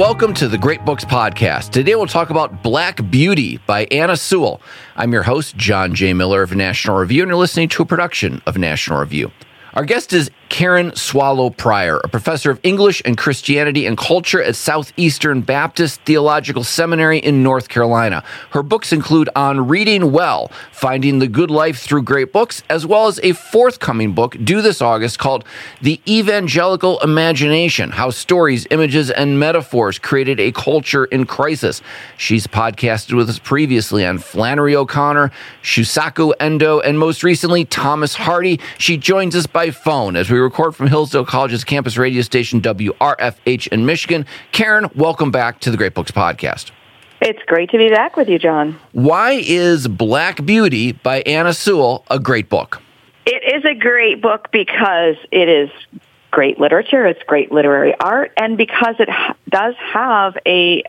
welcome to the Great Books Podcast. Today we'll talk about Black Beauty by Anna Sewell. I'm your host, John J. Miller of National Review, and you're listening to a production of National Review. Our guest is Karen Swallow Prior, a professor of English and Christianity and culture at Southeastern Baptist Theological Seminary in North Carolina. Her books include On Reading Well, Finding the Good Life Through Great Books, as well as a forthcoming book due this August called The Evangelical Imagination How Stories, Images, and Metaphors Created a Culture in Crisis. She's podcasted with us previously on Flannery O'Connor, Shusaku Endo, and most recently Thomas Hardy. She joins us by phone as we record from Hillsdale College's campus radio station WRFH in Michigan. Karen, welcome back to the Great Books Podcast. It's great to be back with you, John. Why is Black Beauty by Anna Sewell a great book? It is a great book because it is great literature, it's great literary art, and because it ha- does have a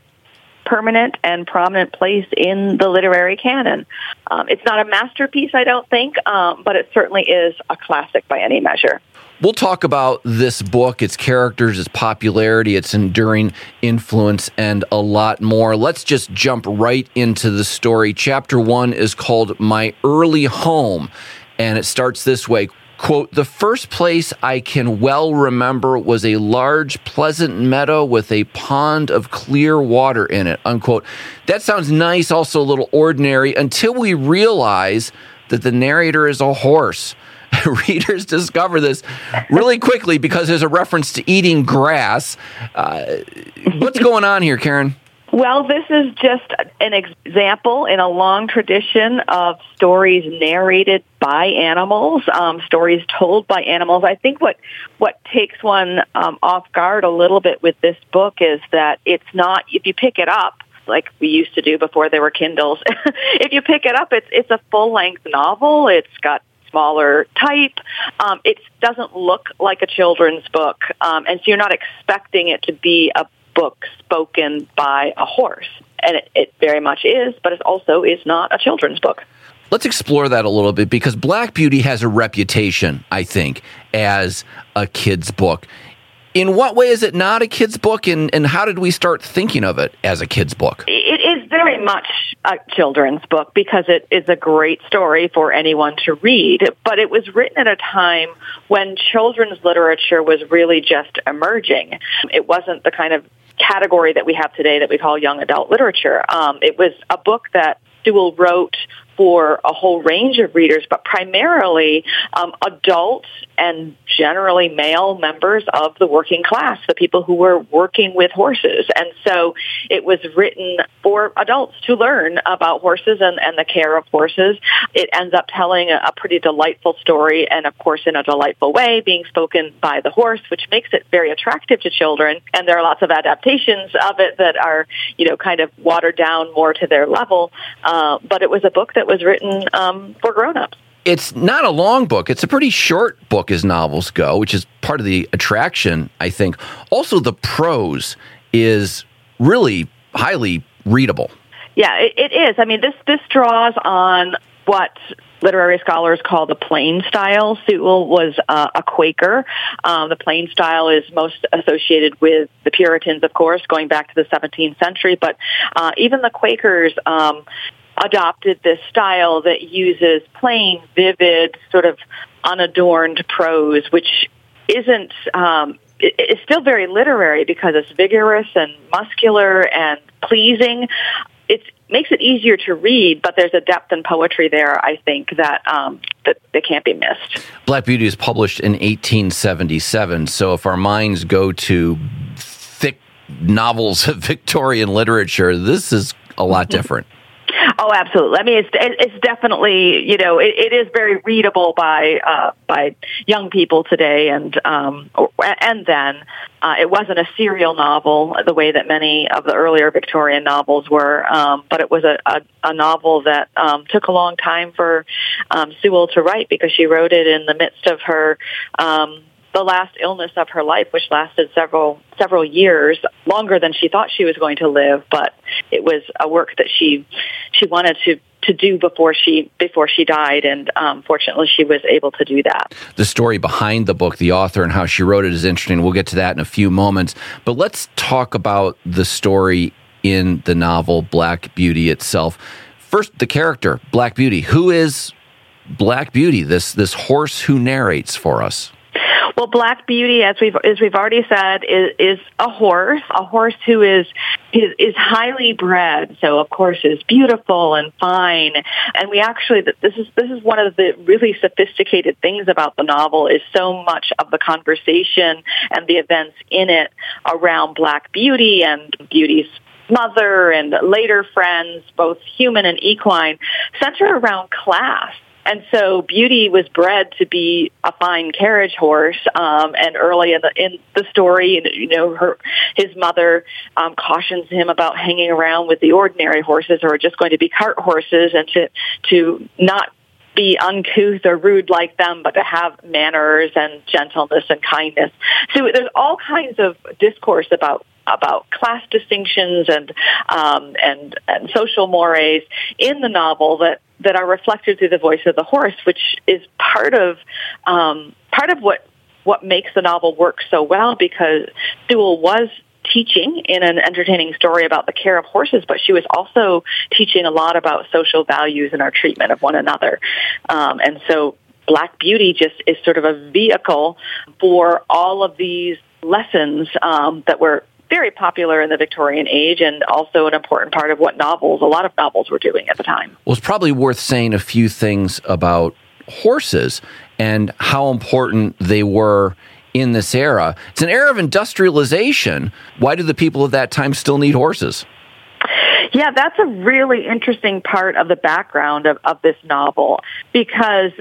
permanent and prominent place in the literary canon. Um, it's not a masterpiece, I don't think, um, but it certainly is a classic by any measure. We'll talk about this book, its characters, its popularity, its enduring influence, and a lot more. Let's just jump right into the story. Chapter one is called My Early Home, and it starts this way Quote, the first place I can well remember was a large, pleasant meadow with a pond of clear water in it, unquote. That sounds nice, also a little ordinary, until we realize that the narrator is a horse. Readers discover this really quickly because there's a reference to eating grass. Uh, what's going on here, Karen? Well, this is just an example in a long tradition of stories narrated by animals, um, stories told by animals. I think what what takes one um, off guard a little bit with this book is that it's not. If you pick it up, like we used to do before there were Kindles, if you pick it up, it's it's a full length novel. It's got smaller type. Um, it doesn't look like a children's book, um, and so you're not expecting it to be a book spoken by a horse. And it, it very much is, but it also is not a children's book. Let's explore that a little bit because Black Beauty has a reputation, I think, as a kid's book. In what way is it not a kid's book, and, and how did we start thinking of it as a kid's book? It very much a children's book because it is a great story for anyone to read, but it was written at a time when children's literature was really just emerging. It wasn't the kind of category that we have today that we call young adult literature. Um, it was a book that Sewell wrote for a whole range of readers, but primarily um, adult and generally male members of the working class, the people who were working with horses. And so it was written for adults to learn about horses and, and the care of horses. It ends up telling a, a pretty delightful story and, of course, in a delightful way, being spoken by the horse, which makes it very attractive to children. And there are lots of adaptations of it that are, you know, kind of watered down more to their level. Uh, but it was a book that was written um, for grown-ups it's not a long book. It's a pretty short book as novels go, which is part of the attraction, I think. Also, the prose is really highly readable. Yeah, it, it is. I mean, this this draws on what literary scholars call the plain style. Sewell was uh, a Quaker. Um, the plain style is most associated with the Puritans, of course, going back to the 17th century. But uh, even the Quakers um, adopted this style that uses plain, vivid, sort of unadorned prose, which isn't um, it's still very literary because it's vigorous and muscular and pleasing. It makes it easier to read, but there's a depth and poetry there. I think that um, that, that can't be missed. Black Beauty is published in 1877. So if our minds go to thick novels of Victorian literature, this is a lot different. Oh, absolutely. I mean, it's it's definitely you know it, it is very readable by uh, by young people today, and um, and then uh, it wasn't a serial novel the way that many of the earlier Victorian novels were, um, but it was a, a, a novel that um, took a long time for um, Sewell to write because she wrote it in the midst of her um, the last illness of her life, which lasted several several years, longer than she thought she was going to live. But it was a work that she she wanted to to do before she before she died, and um, fortunately, she was able to do that. The story behind the book, the author, and how she wrote it is interesting. We'll get to that in a few moments, but let's talk about the story in the novel Black Beauty itself. First, the character Black Beauty. Who is Black Beauty? This this horse who narrates for us. Well, Black Beauty, as we've as we've already said, is, is a horse, a horse who is, is is highly bred. So, of course, is beautiful and fine. And we actually, this is this is one of the really sophisticated things about the novel is so much of the conversation and the events in it around Black Beauty and Beauty's mother and later friends, both human and equine, center around class. And so Beauty was bred to be a fine carriage horse. Um, and early in the in the story, you know, her his mother um, cautions him about hanging around with the ordinary horses, or just going to be cart horses, and to to not be uncouth or rude like them, but to have manners and gentleness and kindness. So there's all kinds of discourse about about class distinctions and um, and and social mores in the novel that that are reflected through the voice of the horse, which is part of um, part of what what makes the novel work so well because Sewell was teaching in an entertaining story about the care of horses, but she was also teaching a lot about social values and our treatment of one another. Um, and so Black Beauty just is sort of a vehicle for all of these lessons um, that were very popular in the Victorian age and also an important part of what novels, a lot of novels were doing at the time. Well, it's probably worth saying a few things about horses and how important they were in this era. It's an era of industrialization. Why do the people of that time still need horses? Yeah, that's a really interesting part of the background of, of this novel because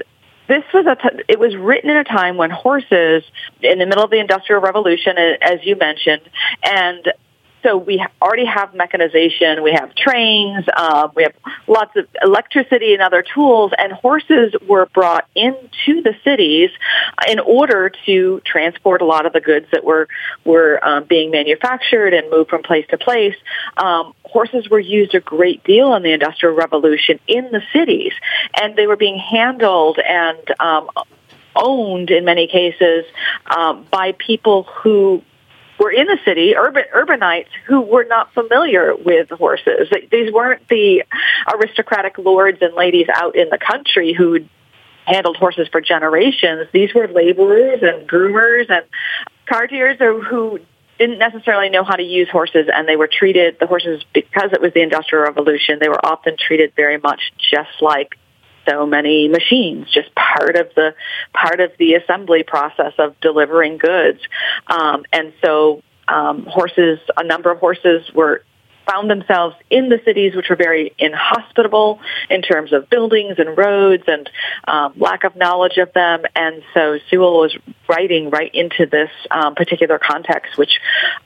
this was a t- it was written in a time when horses in the middle of the industrial revolution as you mentioned and so we already have mechanization, we have trains, uh, we have lots of electricity and other tools, and horses were brought into the cities in order to transport a lot of the goods that were were um, being manufactured and moved from place to place. Um, horses were used a great deal in the Industrial Revolution in the cities, and they were being handled and um, owned in many cases um, by people who were in the city, urban urbanites who were not familiar with horses. These weren't the aristocratic lords and ladies out in the country who handled horses for generations. These were laborers and groomers and cartiers who didn't necessarily know how to use horses and they were treated the horses because it was the industrial revolution they were often treated very much just like so many machines, just part of the part of the assembly process of delivering goods. Um, and so um, horses, a number of horses were found themselves in the cities, which were very inhospitable in terms of buildings and roads and um, lack of knowledge of them. And so Sewell was writing right into this um, particular context, which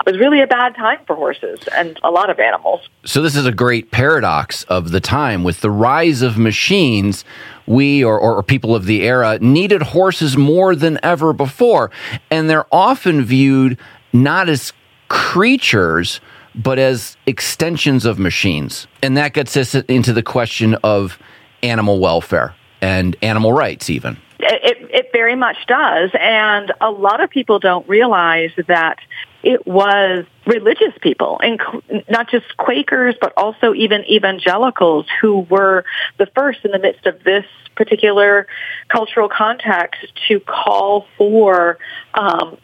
was really a bad time for horses and a lot of animals. So this is a great paradox of the time with the rise of machines we or, or, people of the era needed horses more than ever before. And they're often viewed not as creatures, but as extensions of machines. And that gets us into the question of animal welfare and animal rights, even. It, it very much does. And a lot of people don't realize that it was religious people, and not just Quakers, but also even evangelicals who were the first in the midst of this particular cultural context to call for um,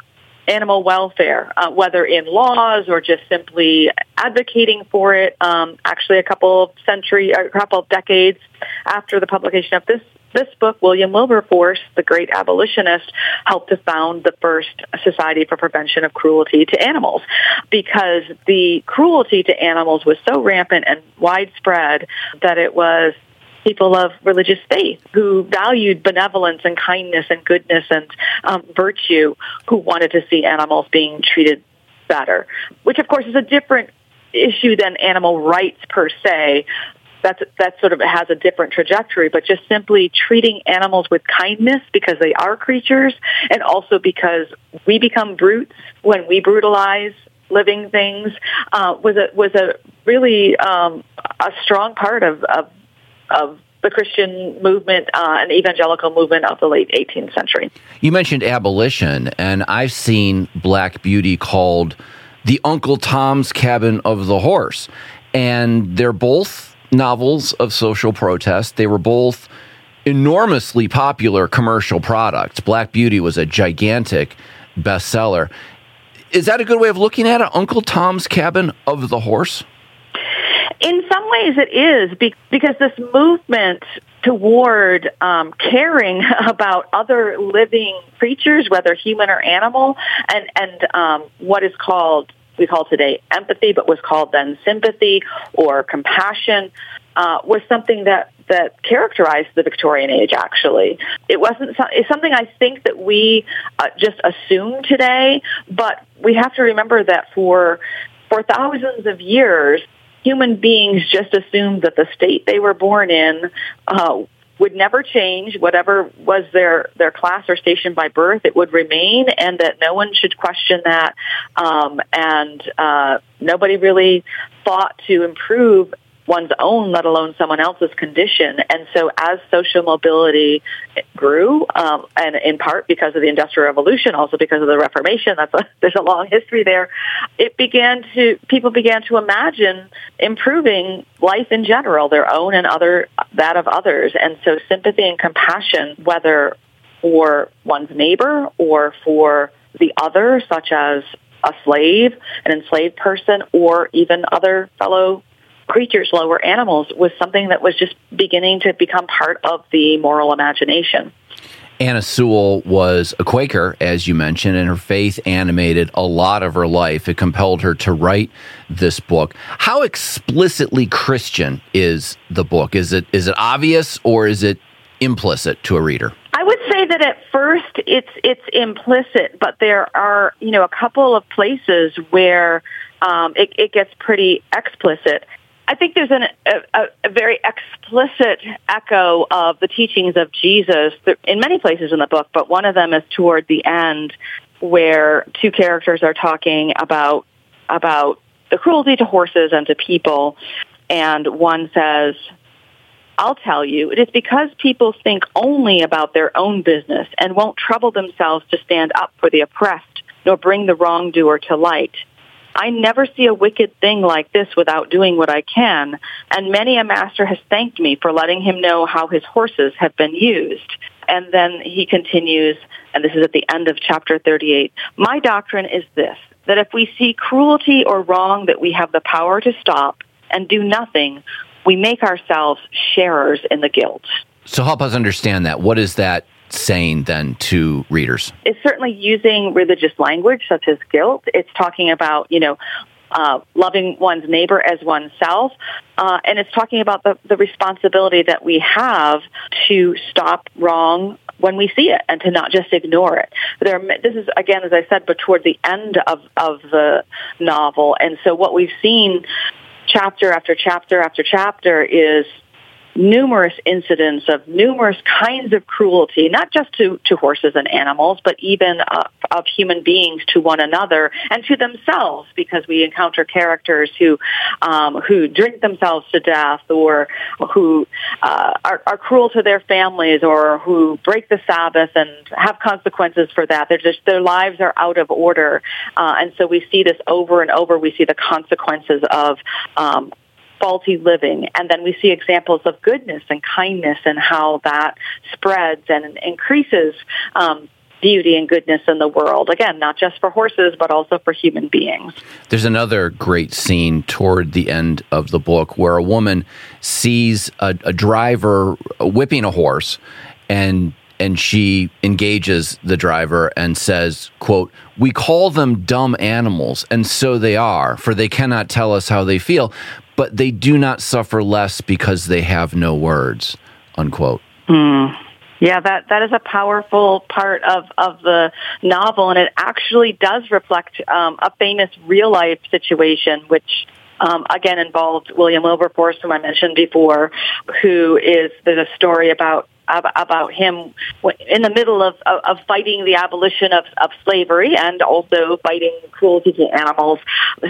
animal welfare, uh, whether in laws or just simply advocating for it. Um, actually, a couple of century, a couple of decades after the publication of this this book, William Wilberforce, the great abolitionist, helped to found the first Society for Prevention of Cruelty to Animals because the cruelty to animals was so rampant and widespread that it was people of religious faith who valued benevolence and kindness and goodness and um, virtue who wanted to see animals being treated better, which of course is a different issue than animal rights per se. That's, that sort of has a different trajectory, but just simply treating animals with kindness because they are creatures and also because we become brutes when we brutalize living things uh, was a was a really um, a strong part of, of of the Christian movement uh, and evangelical movement of the late 18th century. You mentioned abolition, and I've seen Black Beauty called the Uncle Tom's Cabin of the Horse. And they're both novels of social protest. They were both enormously popular commercial products. Black Beauty was a gigantic bestseller. Is that a good way of looking at it? Uncle Tom's Cabin of the Horse? In some ways, it is because this movement toward um, caring about other living creatures, whether human or animal, and and um, what is called we call today empathy, but was called then sympathy or compassion, uh, was something that that characterized the Victorian age. Actually, it wasn't. It's something I think that we uh, just assume today, but we have to remember that for for thousands of years, human beings just assumed that the state they were born in uh, would never change. Whatever was their their class or station by birth, it would remain, and that no one should question that. Um, and uh, nobody really thought to improve one's own, let alone someone else's condition. And so as social mobility grew, um, and in part because of the Industrial Revolution, also because of the Reformation, that's a, there's a long history there, it began to, people began to imagine improving life in general, their own and other, that of others. And so sympathy and compassion, whether for one's neighbor or for the other, such as a slave, an enslaved person, or even other fellow creatures, lower animals, was something that was just beginning to become part of the moral imagination. Anna Sewell was a Quaker, as you mentioned, and her faith animated a lot of her life. It compelled her to write this book. How explicitly Christian is the book? Is it is it obvious or is it implicit to a reader? I would say that at first it's it's implicit, but there are you know a couple of places where um, it, it gets pretty explicit. I think there's an, a, a, very explicit echo of the teachings of Jesus in many places in the book, but one of them is toward the end where two characters are talking about about the cruelty to horses and to people, and one says, I'll tell you, it is because people think only about their own business and won't trouble themselves to stand up for the oppressed, nor bring the wrongdoer to light. I never see a wicked thing like this without doing what I can, and many a master has thanked me for letting him know how his horses have been used. And then he continues, and this is at the end of chapter 38, my doctrine is this, that if we see cruelty or wrong that we have the power to stop and do nothing, we make ourselves sharers in the guilt. So help us understand that. What is that saying then to readers? It's certainly using religious language such as guilt. It's talking about, you know, uh, loving one's neighbor as oneself. Uh, and it's talking about the, the responsibility that we have to stop wrong when we see it and to not just ignore it. There, this is again, as I said, but toward the end of of the novel, and so what we've seen chapter after chapter after chapter is numerous incidents of numerous kinds of cruelty, not just to, to horses and animals, but even of human beings to one another and to themselves, because we encounter characters who um, who drink themselves to death, or who uh, are, are cruel to their families, or who break the Sabbath and have consequences for that. They're just their lives are out of order, uh, and so we see this over and over. We see the consequences of um, faulty living. And then we see examples of goodness and kindness and how that spreads and increases um, beauty and goodness in the world. Again, not just for horses, but also for human beings. There's another great scene toward the end of the book where a woman sees a, a driver whipping a horse and and she engages the driver and says quote we call them dumb animals and so they are for they cannot tell us how they feel but they do not suffer less because they have no words, unquote. Mm. Yeah, that, that is a powerful part of, of the novel, and it actually does reflect um, a famous real life situation, which um, again involved William Wilberforce, whom I mentioned before, who is there's a story about about him in the middle of, of, fighting the abolition of, of slavery and also fighting cruelty to animals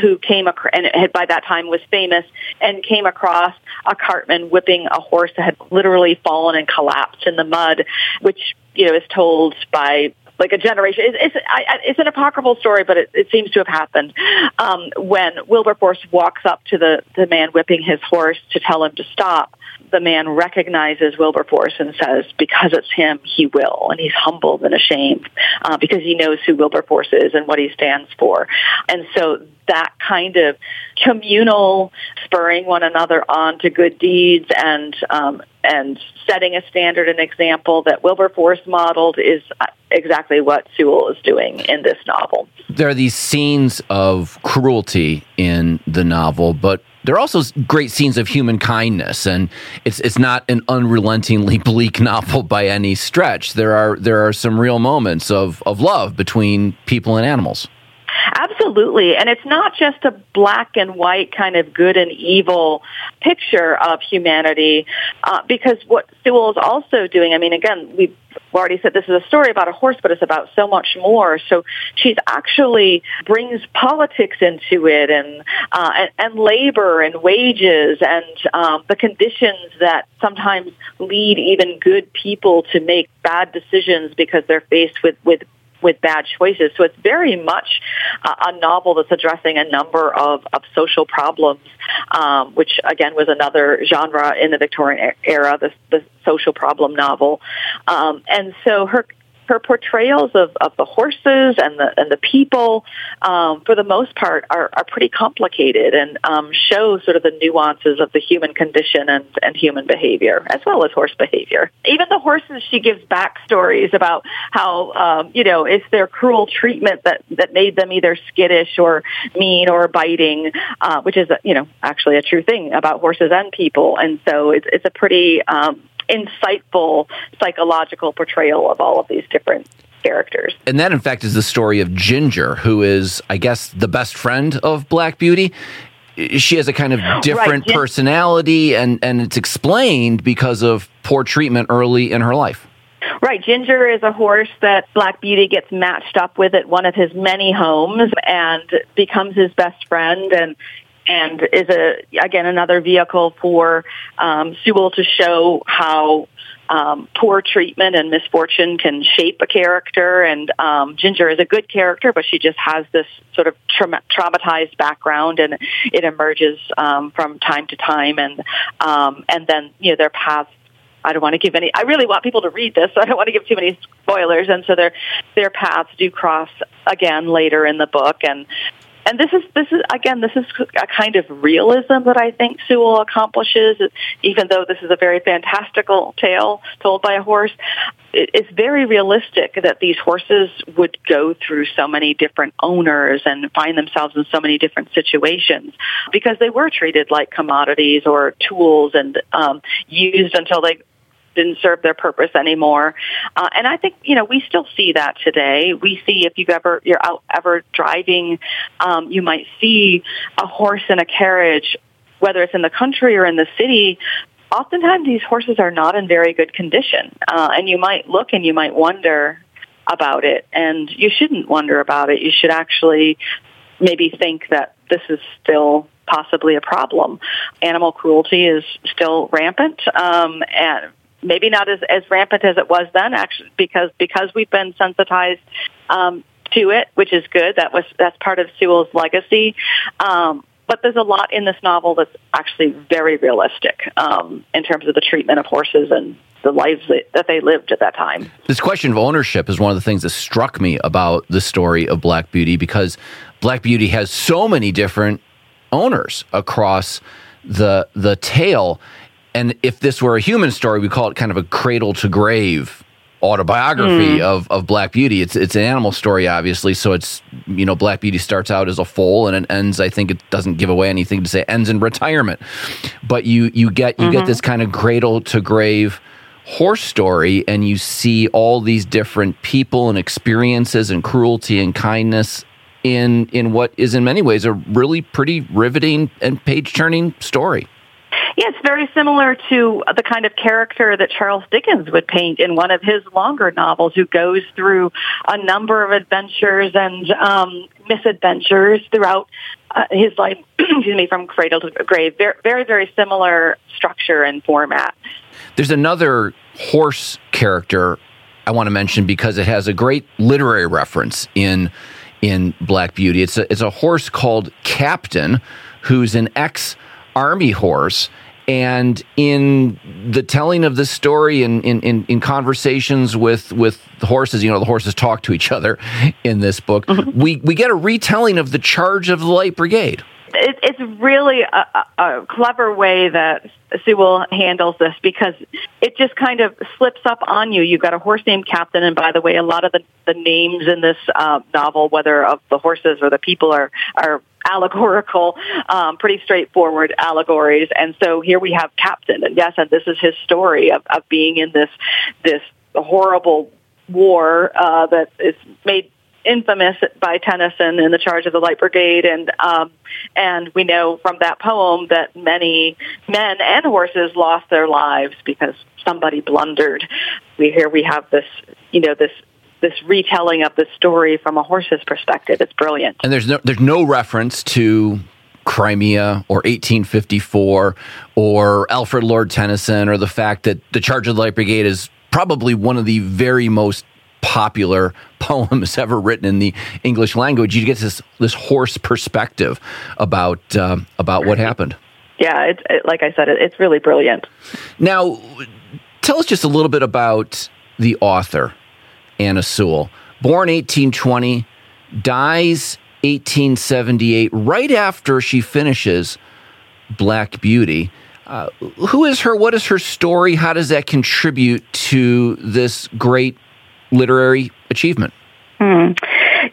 who came across, and had by that time was famous and came across a cartman whipping a horse that had literally fallen and collapsed in the mud, which you know is told by like a generation. It's, it's, I, it's an apocryphal story, but it, it seems to have happened um, when Wilberforce walks up to the, the man whipping his horse to tell him to stop. The man recognizes Wilberforce and says, because it's him, he will. And he's humbled and ashamed uh, because he knows who Wilberforce is and what he stands for. And so that kind of communal spurring one another on to good deeds and um, and setting a standard and example that Wilberforce modeled is exactly what Sewell is doing in this novel. There are these scenes of cruelty in the novel, but there are also great scenes of human kindness, and it's it's not an unrelentingly bleak novel by any stretch. There are there are some real moments of, of love between people and animals. Absolutely. And it's not just a black and white kind of good and evil picture of humanity, uh, because what Sewell is also doing, I mean, again, we've already said this is a story about a horse, but it's about so much more. So she's actually brings politics into it and, uh, and, and labor and wages and um, the conditions that sometimes lead even good people to make bad decisions because they're faced with, with with bad choices. So it's very much a novel that's addressing a number of, of social problems, um, which again was another genre in the Victorian era, the, the social problem novel. Um, and so her her portrayals of, of the horses and the and the people, um, for the most part, are, are pretty complicated and um, show sort of the nuances of the human condition and, and human behavior, as well as horse behavior. Even the horses, she gives backstories about how um, you know it's their cruel treatment that that made them either skittish or mean or biting, uh, which is you know actually a true thing about horses and people. And so it's it's a pretty um, insightful psychological portrayal of all of these different characters. And that, in fact, is the story of Ginger, who is, I guess, the best friend of Black Beauty. She has a kind of different right. personality, and, and it's explained because of poor treatment early in her life. Right. Ginger is a horse that Black Beauty gets matched up with at one of his many homes and becomes his best friend. And and is a again another vehicle for um, Sewell to show how um, poor treatment and misfortune can shape a character. And um, Ginger is a good character, but she just has this sort of tra- traumatized background, and it emerges um, from time to time. And um, and then you know their paths I don't want to give any. I really want people to read this, so I don't want to give too many spoilers. And so their their paths do cross again later in the book, and and this is this is again this is a kind of realism that I think Sewell accomplishes. Even though this is a very fantastical tale told by a horse, it's very realistic that these horses would go through so many different owners and find themselves in so many different situations because they were treated like commodities or tools and um, used until they didn't serve their purpose anymore. Uh, and I think you know we still see that today. We see if you've ever you're out ever driving, um, you might see a horse in a carriage, whether it's in the country or in the city. Oftentimes, these horses are not in very good condition, uh, and you might look and you might wonder about it, and you shouldn't wonder about it. You should actually maybe think that this is still possibly a problem. Animal cruelty is still rampant, um, and maybe not as, as rampant as it was then, actually, because because we've been sensitized um, to it, which is good. That was that's part of Sewell's legacy. Um, but there's a lot in this novel that's actually very realistic um, in terms of the treatment of horses and the lives that, they lived at that time. This question of ownership is one of the things that struck me about the story of Black Beauty because Black Beauty has so many different owners across the the tale and if this were a human story, we call it kind of a cradle to grave autobiography mm. of, of Black Beauty. It's it's an animal story, obviously. So it's you know Black Beauty starts out as a foal and it ends. I think it doesn't give away anything to say ends in retirement, but you you get you mm-hmm. get this kind of cradle to grave horse story, and you see all these different people and experiences and cruelty and kindness in in what is in many ways a really pretty riveting and page turning story. Yeah, it's very similar to the kind of character that Charles Dickens would paint in one of his longer novels, who goes through a number of adventures and um, misadventures throughout uh, his life. excuse me, from cradle to grave. Very, very, very similar structure and format. There's another horse character I want to mention because it has a great literary reference in in Black Beauty. It's a, it's a horse called Captain, who's an ex army horse. And in the telling of this story, in, in, in, in, conversations with, with the horses, you know, the horses talk to each other in this book, mm-hmm. we, we get a retelling of the charge of the Light Brigade it, it's really a, a clever way that Sewell handles this because it just kind of slips up on you. You've got a horse named Captain, and by the way, a lot of the, the names in this uh, novel, whether of the horses or the people, are are allegorical, um, pretty straightforward allegories. And so here we have Captain, and yes, and this is his story of, of being in this this horrible war uh, that is made infamous by Tennyson in the charge of the Light Brigade, and um, and we know from that poem that many men and horses lost their lives because somebody blundered. We here we have this, you know, this this retelling of the story from a horse's perspective. It's brilliant. And there's no there's no reference to Crimea or 1854 or Alfred Lord Tennyson or the fact that the Charge of the Light Brigade is probably one of the very most popular poems ever written in the English language. You get this this horse perspective about uh, about what happened. Yeah, it's it, like I said, it, it's really brilliant. Now, tell us just a little bit about the author, Anna Sewell. Born 1820, dies 1878, right after she finishes Black Beauty. Uh, who is her? What is her story? How does that contribute to this great literary achievement. Hmm.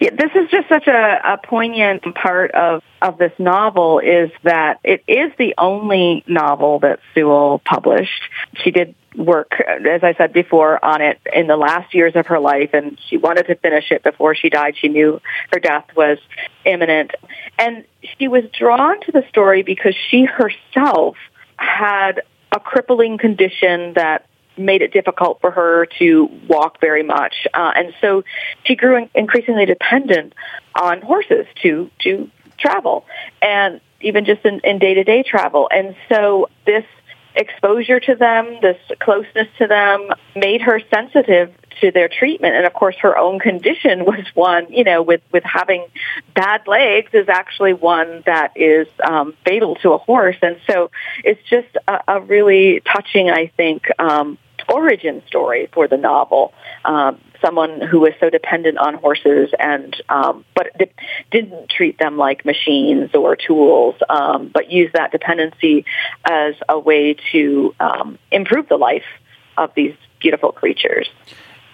Yeah, this is just such a, a poignant part of, of this novel is that it is the only novel that Sewell published. She did work, as I said before, on it in the last years of her life, and she wanted to finish it before she died. She knew her death was imminent. And she was drawn to the story because she herself had a crippling condition that made it difficult for her to walk very much. Uh, and so she grew increasingly dependent on horses to, to travel and even just in, in day-to-day travel. And so this exposure to them, this closeness to them made her sensitive to their treatment. And of course, her own condition was one, you know, with, with having bad legs is actually one that is um, fatal to a horse. And so it's just a, a really touching, I think, um, origin story for the novel. Um, someone who was so dependent on horses and um, but di- didn't treat them like machines or tools, um, but used that dependency as a way to um, improve the life of these beautiful creatures.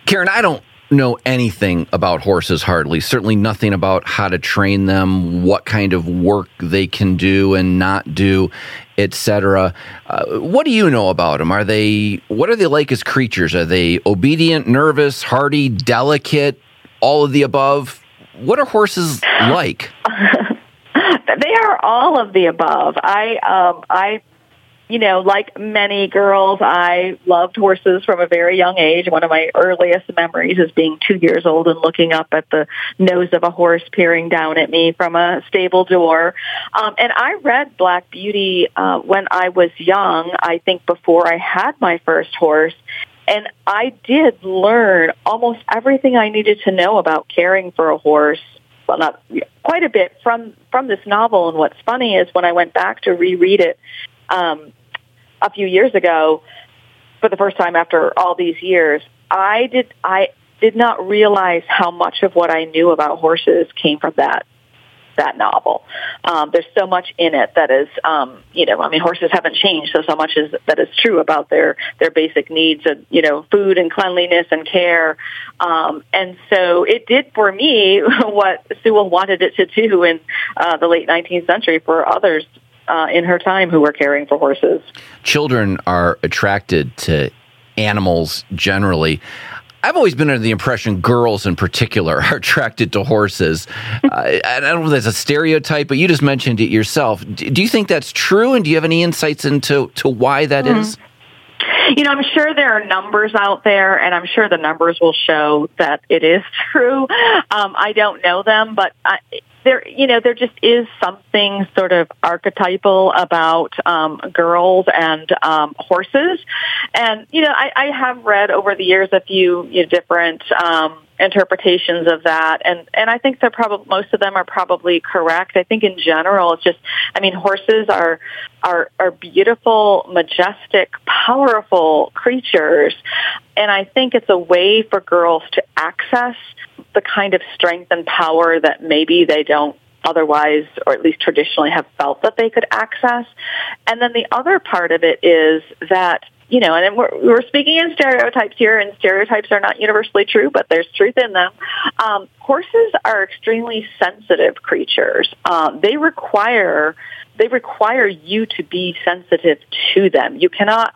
Karen, I don't know anything about horses hardly certainly nothing about how to train them what kind of work they can do and not do etc uh, what do you know about them are they what are they like as creatures? Are they obedient nervous hardy delicate all of the above? What are horses like? They are all of the above. I um i you know, like many girls, I loved horses from a very young age. One of my earliest memories is being two years old and looking up at the nose of a horse peering down at me from a stable door. Um, and I read Black Beauty uh, when I was young, I think before I had my first horse. And I did learn almost everything I needed to know about caring for a horse well, not quite a bit from from this novel. And what's funny is when I went back to reread it um, a few years ago for the first time after all these years, I did I did not realize how much of what I knew about horses came from that that novel. Um, there's so much in it that is, um, you know, I mean, horses haven't changed, so so much is that is true about their their basic needs of, you know, food and cleanliness and care. Um, and so it did for me what Sewell wanted it to do in uh, the late 19th century for others uh, in her time who were caring for horses. Children are attracted to animals generally. I've always been under the impression girls in particular are attracted to horses. uh, I don't know if that's a stereotype, but you just mentioned it yourself. Do you think that's true? And do you have any insights into to why that mm-hmm. is? You know, I'm sure there are numbers out there, and I'm sure the numbers will show that it is true. Um, I don't know them, but I, there, you know, there just is something sort of archetypal about um, girls and um, horses, and you know, I, I have read over the years a few you know, different. Um, interpretations of that and and I think they're probably most of them are probably correct. I think in general it's just I mean horses are are are beautiful, majestic, powerful creatures and I think it's a way for girls to access the kind of strength and power that maybe they don't otherwise, or at least traditionally, have felt that they could access. And then the other part of it is that you know, and we're, we're speaking in stereotypes here, and stereotypes are not universally true, but there's truth in them. Um, horses are extremely sensitive creatures. Uh, they require they require you to be sensitive to them. You cannot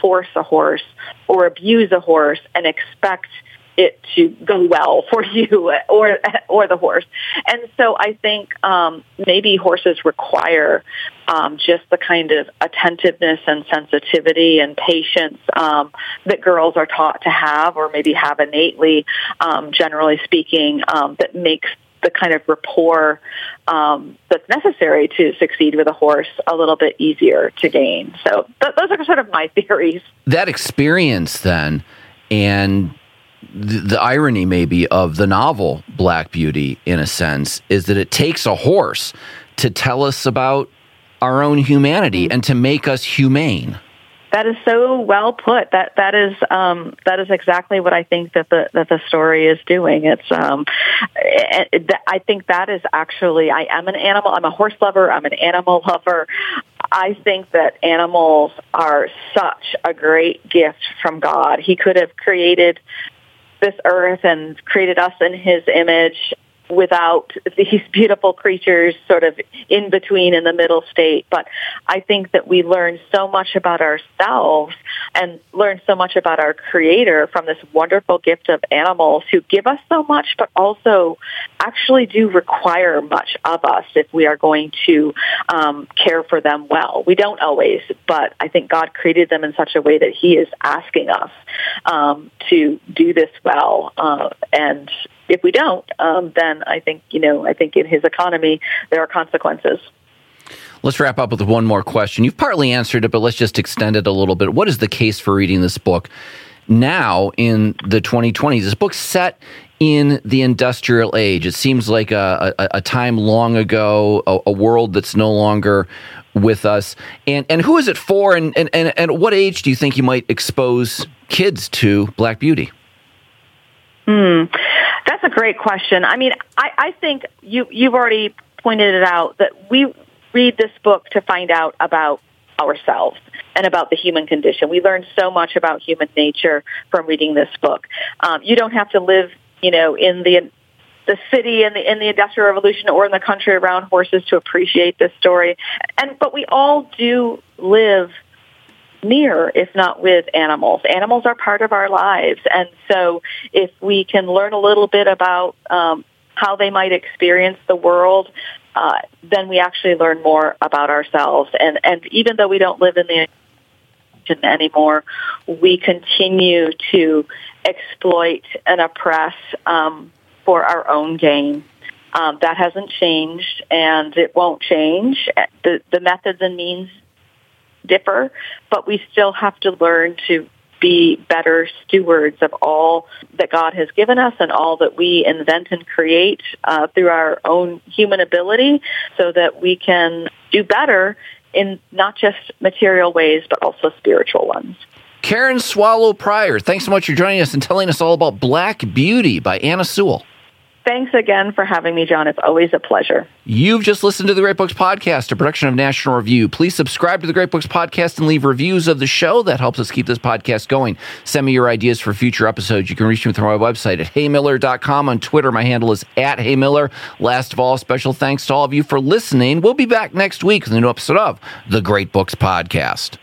force a horse or abuse a horse and expect it to go well for you or or the horse. And so I think um, maybe horses require um, just the kind of attentiveness and sensitivity and patience um, that girls are taught to have, or maybe have innately, um, generally speaking, um, that makes the kind of rapport um, that's necessary to succeed with a horse a little bit easier to gain. So th- those are sort of my theories. That experience, then, and the, the irony maybe of the novel Black Beauty, in a sense, is that it takes a horse to tell us about our own humanity and to make us humane. That is so well put. That that is um, that is exactly what I think that the that the story is doing. It's um, I think that is actually I am an animal. I'm a horse lover. I'm an animal lover. I think that animals are such a great gift from God. He could have created this earth and created us in his image without these beautiful creatures sort of in between in the middle state. But I think that we learn so much about ourselves and learn so much about our creator from this wonderful gift of animals who give us so much, but also actually do require much of us if we are going to um, care for them well. We don't always, but I think God created them in such a way that he is asking us um, to do this well. Uh, and if we don't, um, then I think you know I think in his economy there are consequences. Let's wrap up with one more question. You've partly answered it, but let's just extend it a little bit. What is the case for reading this book now in the 2020s? This book's set in the industrial age. It seems like a, a, a time long ago, a, a, world that's no longer with us. And and who is it for? And, and and and what age do you think you might expose kids to Black Beauty? Hmm. That's a great question. I mean, I, I think you, you've already pointed it out that we read this book to find out about ourselves and about the human condition. We learn so much about human nature from reading this book. Um, you don't have to live, you know, in the the city and the in the industrial revolution or in the country around horses to appreciate this story. And but we all do live near, if not with animals. Animals are part of our lives. And so if we can learn a little bit about um, how they might experience the world, uh, then we actually learn more about ourselves. And, and even though we don't live in the anymore, we continue to exploit and oppress um, for our own gain. Um, that hasn't changed, and it won't change. The, the methods and means differ, but we still have to learn to be better stewards of all that God has given us and all that we invent and create uh, through our own human ability so that we can do better in not just material ways, but also spiritual ones. Karen Swallow Prior, thanks so much for joining us and telling us all about Black Beauty by Anna Sewell. Thanks again for having me, John. It's always a pleasure. You've just listened to the Great Books Podcast, a production of National Review. Please subscribe to the Great Books Podcast and leave reviews of the show. That helps us keep this podcast going. Send me your ideas for future episodes. You can reach me through my website at heymiller.com. On Twitter, my handle is at heymiller. Last of all, special thanks to all of you for listening. We'll be back next week with a new episode of the Great Books Podcast.